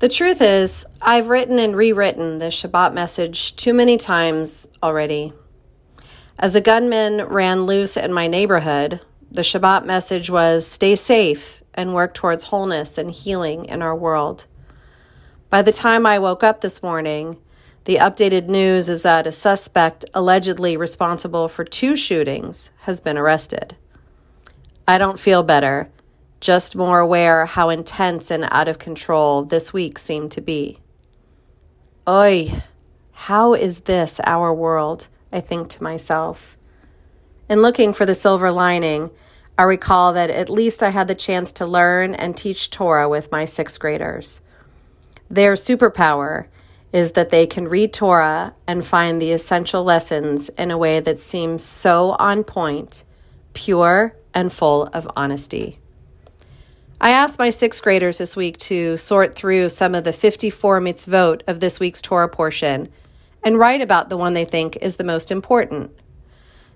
The truth is, I've written and rewritten the Shabbat message too many times already. As a gunman ran loose in my neighborhood, the Shabbat message was stay safe and work towards wholeness and healing in our world. By the time I woke up this morning, the updated news is that a suspect allegedly responsible for two shootings has been arrested. I don't feel better just more aware how intense and out of control this week seemed to be. Oi, how is this our world? I think to myself. In looking for the silver lining, I recall that at least I had the chance to learn and teach Torah with my sixth graders. Their superpower is that they can read Torah and find the essential lessons in a way that seems so on point, pure, and full of honesty. I asked my sixth graders this week to sort through some of the 54 mitzvot of this week's Torah portion and write about the one they think is the most important.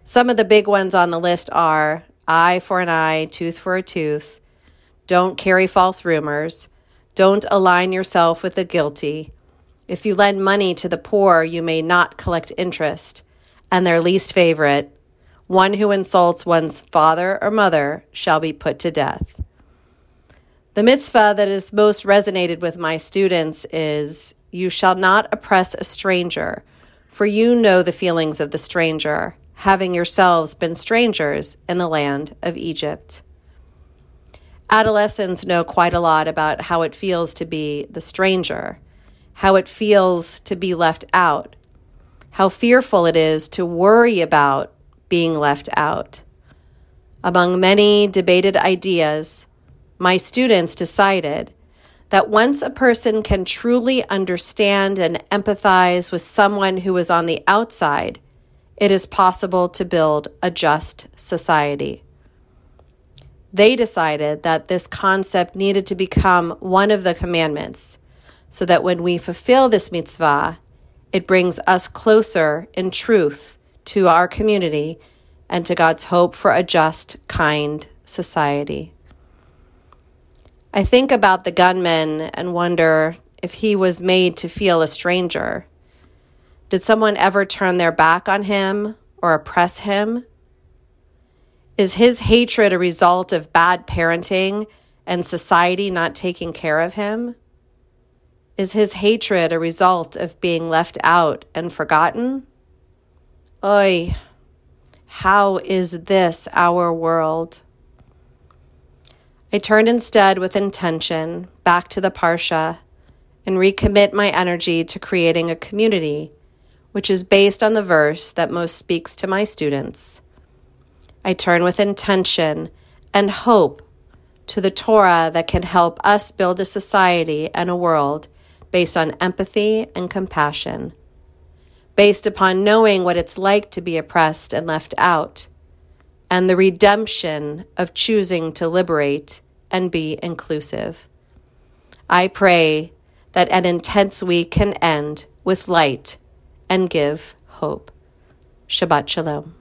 Some of the big ones on the list are eye for an eye, tooth for a tooth, don't carry false rumors, don't align yourself with the guilty. If you lend money to the poor, you may not collect interest. And their least favorite, one who insults one's father or mother shall be put to death. The mitzvah that is most resonated with my students is You shall not oppress a stranger, for you know the feelings of the stranger, having yourselves been strangers in the land of Egypt. Adolescents know quite a lot about how it feels to be the stranger, how it feels to be left out, how fearful it is to worry about being left out. Among many debated ideas, my students decided that once a person can truly understand and empathize with someone who is on the outside, it is possible to build a just society. They decided that this concept needed to become one of the commandments, so that when we fulfill this mitzvah, it brings us closer in truth to our community and to God's hope for a just, kind society. I think about the gunman and wonder if he was made to feel a stranger. Did someone ever turn their back on him or oppress him? Is his hatred a result of bad parenting and society not taking care of him? Is his hatred a result of being left out and forgotten? Oy, how is this our world? I turned instead with intention back to the Parsha and recommit my energy to creating a community which is based on the verse that most speaks to my students. I turn with intention and hope to the Torah that can help us build a society and a world based on empathy and compassion, based upon knowing what it's like to be oppressed and left out and the redemption of choosing to liberate and be inclusive. I pray that an intense week can end with light and give hope. Shabbat Shalom.